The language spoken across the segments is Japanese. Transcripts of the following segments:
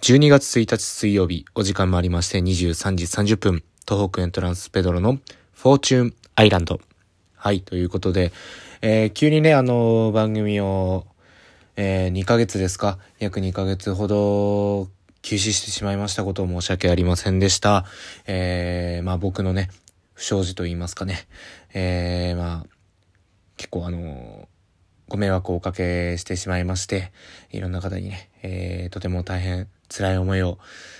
12月1日水曜日、お時間もありまして23時30分、東北エントランスペドロのフォーチューンアイランド。はい、ということで、えー、急にね、あの、番組を、えー、2ヶ月ですか約2ヶ月ほど休止してしまいましたことを申し訳ありませんでした。えー、まあ僕のね、不祥事と言いますかね。えー、まあ、結構あのご迷惑をおかけしてしまいまして、いろんな方にね、えー、とても大変辛い思いを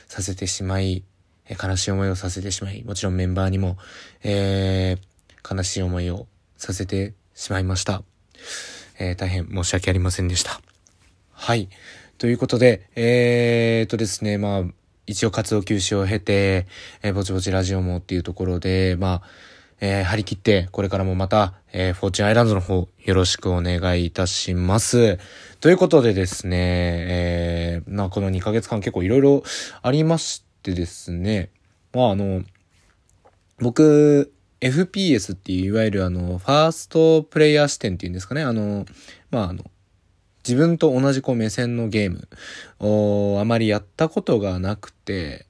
させてしまい、悲しい思いをさせてしまい、もちろんメンバーにも、えー、悲しい思いをさせてしまいました。えー、大変申し訳ありませんでした。はい。ということで、えー、とですね、まあ、一応活動休止を経て、えー、ぼちぼちラジオもっていうところで、まあ、えー、張り切って、これからもまた、えー、フォーチュンアイランドの方、よろしくお願いいたします。ということでですね、えー、まあ、この2ヶ月間結構いろいろありましてですね、まあ、あの、僕、FPS っていう、いわゆるあの、ファーストプレイヤー視点っていうんですかね、あの、まあ、あの、自分と同じこう目線のゲームをあまりやったことがなくて、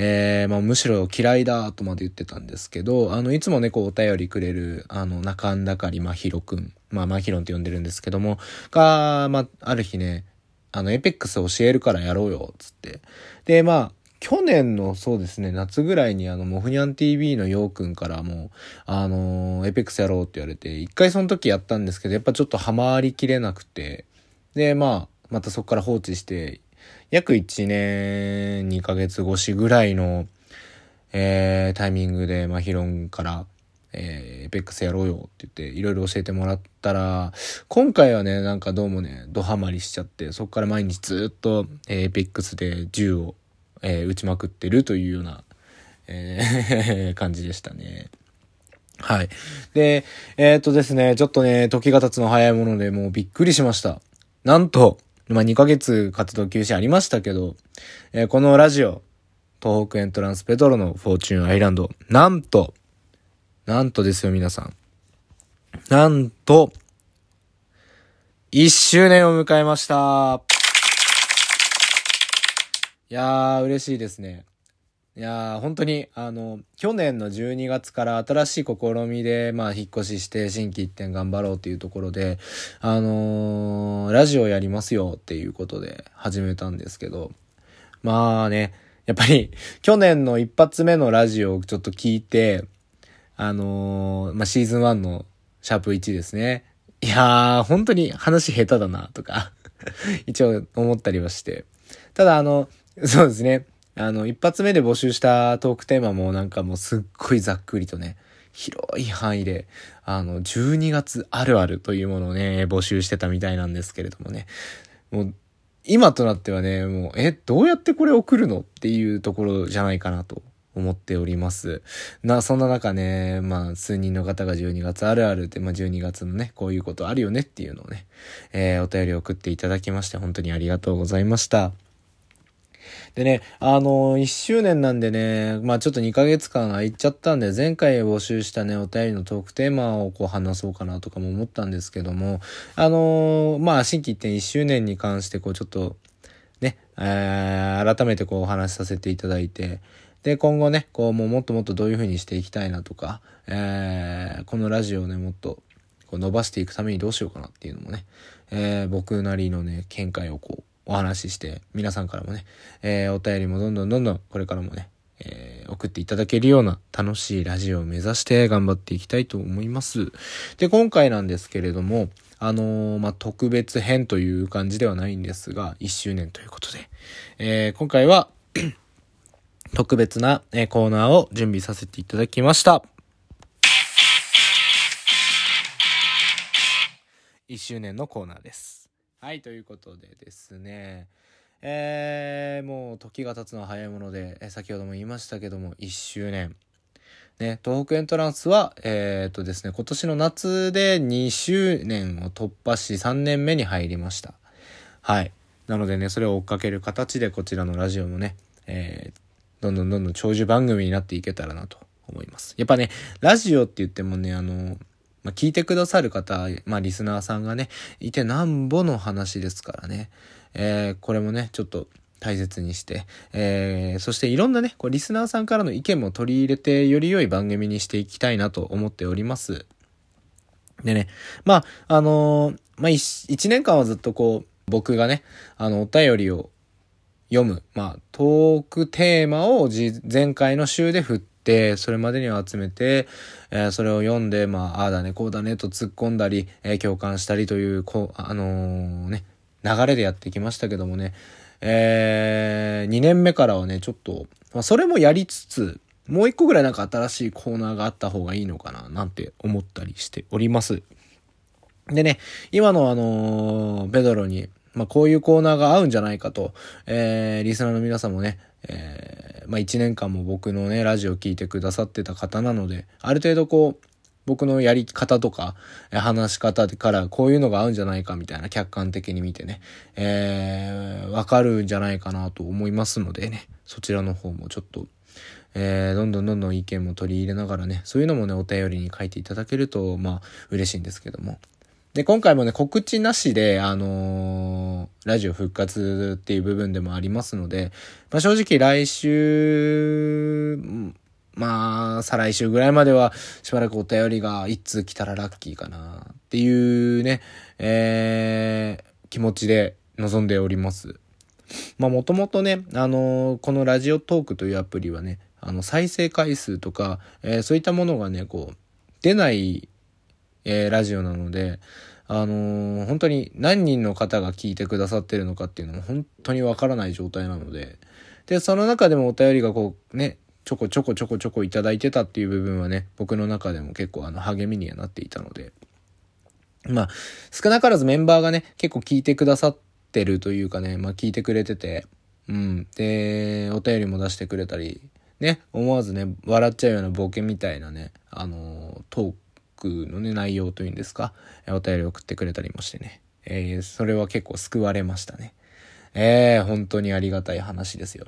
えー、まあ、むしろ嫌いだとまで言ってたんですけど、あの、いつもね、こう、お便りくれる、あの、中んだかりまひろくん、まあ、まひろんって呼んでるんですけども、が、まあ、ある日ね、あの、エペックス教えるからやろうよ、つって。で、まあ、去年のそうですね、夏ぐらいにあの、モフニャン TV のようくんからも、あのエペックスやろうって言われて、一回その時やったんですけど、やっぱちょっとハマりきれなくて、で、まあ、またそこから放置して、約1年2ヶ月越しぐらいの、えー、タイミングで、まあ、ヒロンから、えー、エペックスやろうよって言って、いろいろ教えてもらったら、今回はね、なんかどうもね、ドハマりしちゃって、そこから毎日ずっと、えー、エペックスで銃を、えー、撃ちまくってるというような、えー、感じでしたね。はい。で、えー、っとですね、ちょっとね、時が経つの早いもので、もうびっくりしました。なんと、まあ、2ヶ月活動休止ありましたけど、えー、このラジオ、東北エントランスペトロのフォーチュンアイランド、なんと、なんとですよ、皆さん。なんと、1周年を迎えました。いやー、嬉しいですね。いや、本当に、あの、去年の12月から新しい試みで、まあ、引っ越しして新規一点頑張ろうっていうところで、あのー、ラジオやりますよっていうことで始めたんですけど、まあね、やっぱり、去年の一発目のラジオをちょっと聞いて、あのー、まあ、シーズン1のシャープ1ですね。いやー、本当に話下手だな、とか 一応思ったりはして。ただ、あの、そうですね。あの、一発目で募集したトークテーマもなんかもうすっごいざっくりとね、広い範囲で、あの、12月あるあるというものをね、募集してたみたいなんですけれどもね、もう、今となってはね、もう、え、どうやってこれ送るのっていうところじゃないかなと思っております。な、そんな中ね、まあ、数人の方が12月あるあるって、まあ、12月のね、こういうことあるよねっていうのをね、えー、お便り送っていただきまして、本当にありがとうございました。でね、あの、1周年なんでね、まあちょっと2ヶ月間空いちゃったんで、前回募集したね、お便りのトークテーマをこう話そうかなとかも思ったんですけども、あの、まあ新規一点1周年に関してこうちょっと、ね、えー、改めてこうお話しさせていただいて、で、今後ね、こうもうもっともっとどういう風にしていきたいなとか、えー、このラジオをね、もっとこう伸ばしていくためにどうしようかなっていうのもね、えー、僕なりのね、見解をこう、お話しして、皆さんからもね、えー、お便りもどんどんどんどんこれからもね、えー、送っていただけるような楽しいラジオを目指して頑張っていきたいと思います。で、今回なんですけれども、あのー、まあ、特別編という感じではないんですが、1周年ということで、えー、今回は 特別な、えコーナーを準備させていただきました。1周年のコーナーです。はい、ということでですね、えー、もう時が経つのは早いもので、え先ほども言いましたけども、1周年。ね、東北エントランスは、えー、っとですね、今年の夏で2周年を突破し3年目に入りました。はい。なのでね、それを追っかける形でこちらのラジオもね、えー、どんどんどんどん長寿番組になっていけたらなと思います。やっぱね、ラジオって言ってもね、あの、まあ、聞いてくださる方、まあ、リスナーさんがね、いてなんぼの話ですからね。えー、これもね、ちょっと大切にして、えー、そしていろんなね、こうリスナーさんからの意見も取り入れてより良い番組にしていきたいなと思っております。でね、まあ、あのー、まあ一、年間はずっとこう、僕がね、あの、お便りを読む、まあ、トークテーマを前回の週で振って、それまでには集めて、えー、それを読んで、まあ、ああだね、こうだねと突っ込んだり、えー、共感したりという、こう、あのー、ね、流れでやってきましたけどもね、えー、2年目からはね、ちょっと、まあ、それもやりつつ、もう一個ぐらいなんか新しいコーナーがあった方がいいのかな、なんて思ったりしております。でね、今のあのー、ペドロに、まあ、こういうコーナーが合うんじゃないかと、えー、リスナーの皆さんもね、えー、まあ、1年間も僕のね、ラジオ聴いてくださってた方なので、ある程度こう、僕のやり方とか、話し方からこういうのが合うんじゃないかみたいな客観的に見てね、えー、わかるんじゃないかなと思いますのでね、そちらの方もちょっと、えー、どんどんどんどん意見も取り入れながらね、そういうのもね、お便りに書いていただけると、まあ、嬉しいんですけども。で、今回もね、告知なしで、あのー、ラジオ復活っていう部分でもありますので、まあ、正直来週、まあ、再来週ぐらいまでは、しばらくお便りが一通来たらラッキーかなっていうね、えー、気持ちで臨んでおります。まあ、もともとね、あのー、このラジオトークというアプリはね、あの、再生回数とか、えー、そういったものがね、こう、出ない、えー、ラジオなので、あのー、本当に何人の方が聞いてくださってるのかっていうのも本当にわからない状態なので、で、その中でもお便りがこう、ね、ちょこちょこちょこちょこいただいてたっていう部分はね、僕の中でも結構あの励みにはなっていたので、まあ、少なからずメンバーがね、結構聞いてくださってるというかね、まあ聞いてくれてて、うん。で、お便りも出してくれたり、ね、思わずね、笑っちゃうようなボケみたいなね、あの、トークのね、内容というんですか、お便り送ってくれたりもしてね、えー、それは結構救われましたね。えー、本当にありがたい話ですよ。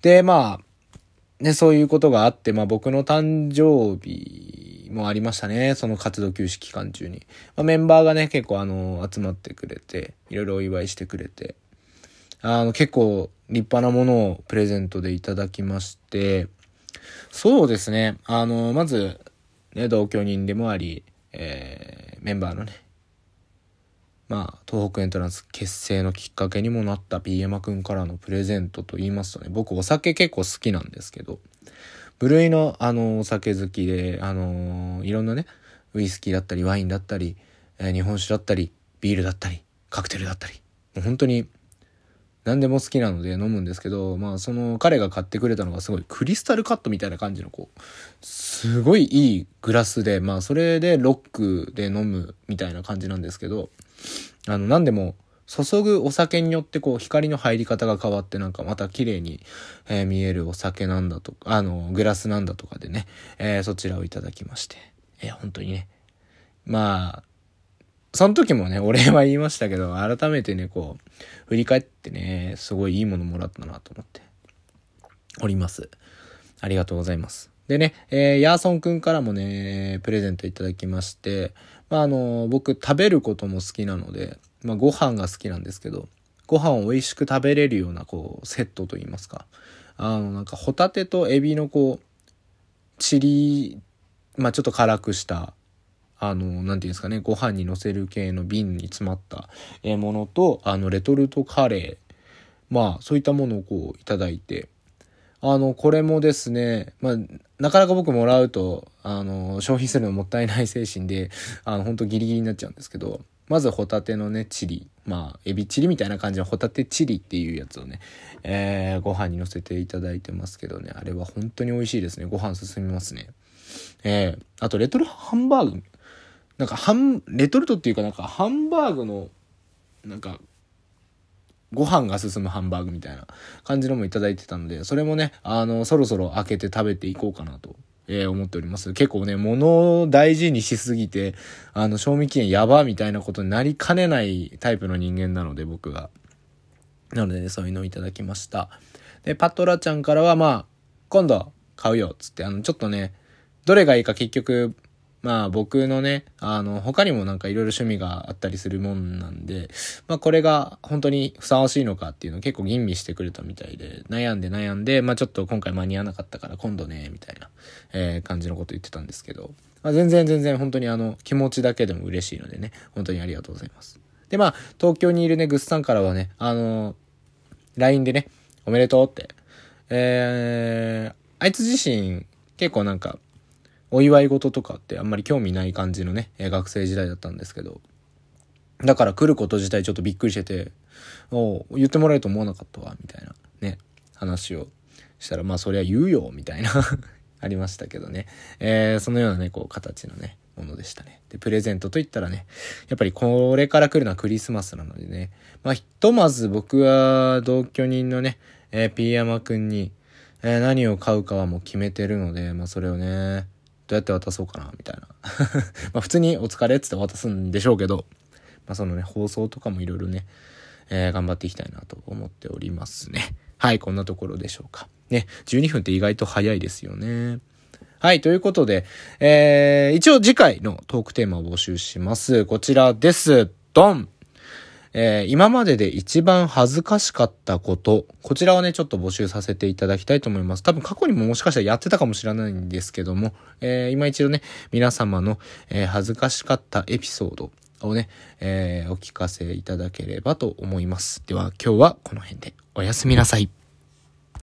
で、まあ、ね、そういうことがあって、まあ僕の誕生日もありましたね。その活動休止期間中に。まあ、メンバーがね、結構あの、集まってくれて、いろいろお祝いしてくれて、あの、結構立派なものをプレゼントでいただきまして、そうですね。あの、まず、ね、同居人でもあり、えー、メンバーのね、まあ、東北エントランス結成のきっかけにもなった B 山くんからのプレゼントと言いますとね、僕お酒結構好きなんですけど、部類のあの、お酒好きで、あのー、いろんなね、ウイスキーだったり、ワインだったり、えー、日本酒だったり、ビールだったり、カクテルだったり、もう本当に何でも好きなので飲むんですけど、まあその彼が買ってくれたのがすごいクリスタルカットみたいな感じのこう、すごいいいグラスで、まあそれでロックで飲むみたいな感じなんですけど、あの、何でも、注ぐお酒によってこう光の入り方が変わってなんかまた綺麗に、えー、見えるお酒なんだとか、あの、グラスなんだとかでね、えー、そちらをいただきまして。えー、本当にね。まあ、その時もね、お礼は言いましたけど、改めてね、こう、振り返ってね、すごいいいものもらったなと思っております。ありがとうございます。でね、えー、ヤーソンくんからもね、プレゼントいただきまして、まあ、あの、僕食べることも好きなので、まあ、ご飯が好きなんですけど、ご飯を美味しく食べれるような、こう、セットといいますか。あの、なんか、ホタテとエビの、こう、チリ、まあ、ちょっと辛くした、あの、なんていうんですかね、ご飯に乗せる系の瓶に詰まったものと、あの、レトルトカレー、まあ、そういったものをこう、いただいて、あの、これもですね、まあ、なかなか僕もらうと、あの、消費するのもったいない精神で、あの、本当ギリギリになっちゃうんですけど、まずホタテのね、チリ。まあ、エビチリみたいな感じのホタテチリっていうやつをね、えー、ご飯に乗せていただいてますけどね、あれは本当に美味しいですね。ご飯進みますね。えー、あと、レトルハンバーグ。なんか、ハン、レトルトっていうかなんか、ハンバーグの、なんか、ご飯が進むハンバーグみたいな感じのもいただいてたので、それもね、あの、そろそろ開けて食べていこうかなと、えー、思っております。結構ね、物を大事にしすぎて、あの、賞味期限やばみたいなことになりかねないタイプの人間なので、僕が。なのでね、そういうのをいただきました。で、パトラちゃんからは、まあ、今度買うよ、つって、あの、ちょっとね、どれがいいか結局、まあ僕のね、あの、他にもなんかいろいろ趣味があったりするもんなんで、まあこれが本当にふさわしいのかっていうのを結構吟味してくれたみたいで、悩んで悩んで、まあちょっと今回間に合わなかったから今度ね、みたいな、えー、感じのこと言ってたんですけど、まあ全然全然本当にあの、気持ちだけでも嬉しいのでね、本当にありがとうございます。でまあ、東京にいるね、グッさんからはね、あの LINE でね、おめでとうって、えー、あいつ自身結構なんか、お祝い事とかってあんまり興味ない感じのね、学生時代だったんですけど、だから来ること自体ちょっとびっくりしてて、お言ってもらえると思わなかったわ、みたいなね、話をしたら、まあそりゃ言うよ、みたいな ありましたけどね。えー、そのようなね、こう、形のね、ものでしたね。で、プレゼントといったらね、やっぱりこれから来るのはクリスマスなのでね、まあ、ひとまず僕は同居人のね、えー、ピーヤマくんに、えー、何を買うかはもう決めてるので、まあ、それをね、どうやって渡そうかな、みたいな。まあ普通にお疲れっつって渡すんでしょうけど、まあそのね、放送とかもいろいろね、えー、頑張っていきたいなと思っておりますね。はい、こんなところでしょうか。ね、12分って意外と早いですよね。はい、ということで、えー、一応次回のトークテーマを募集します。こちらです。ドンえー、今までで一番恥ずかしかったこと、こちらをね、ちょっと募集させていただきたいと思います。多分過去にももしかしたらやってたかもしれないんですけども、えー、今一度ね、皆様の、えー、恥ずかしかったエピソードをね、え、お聞かせいただければと思います。では今日はこの辺でおやすみなさい。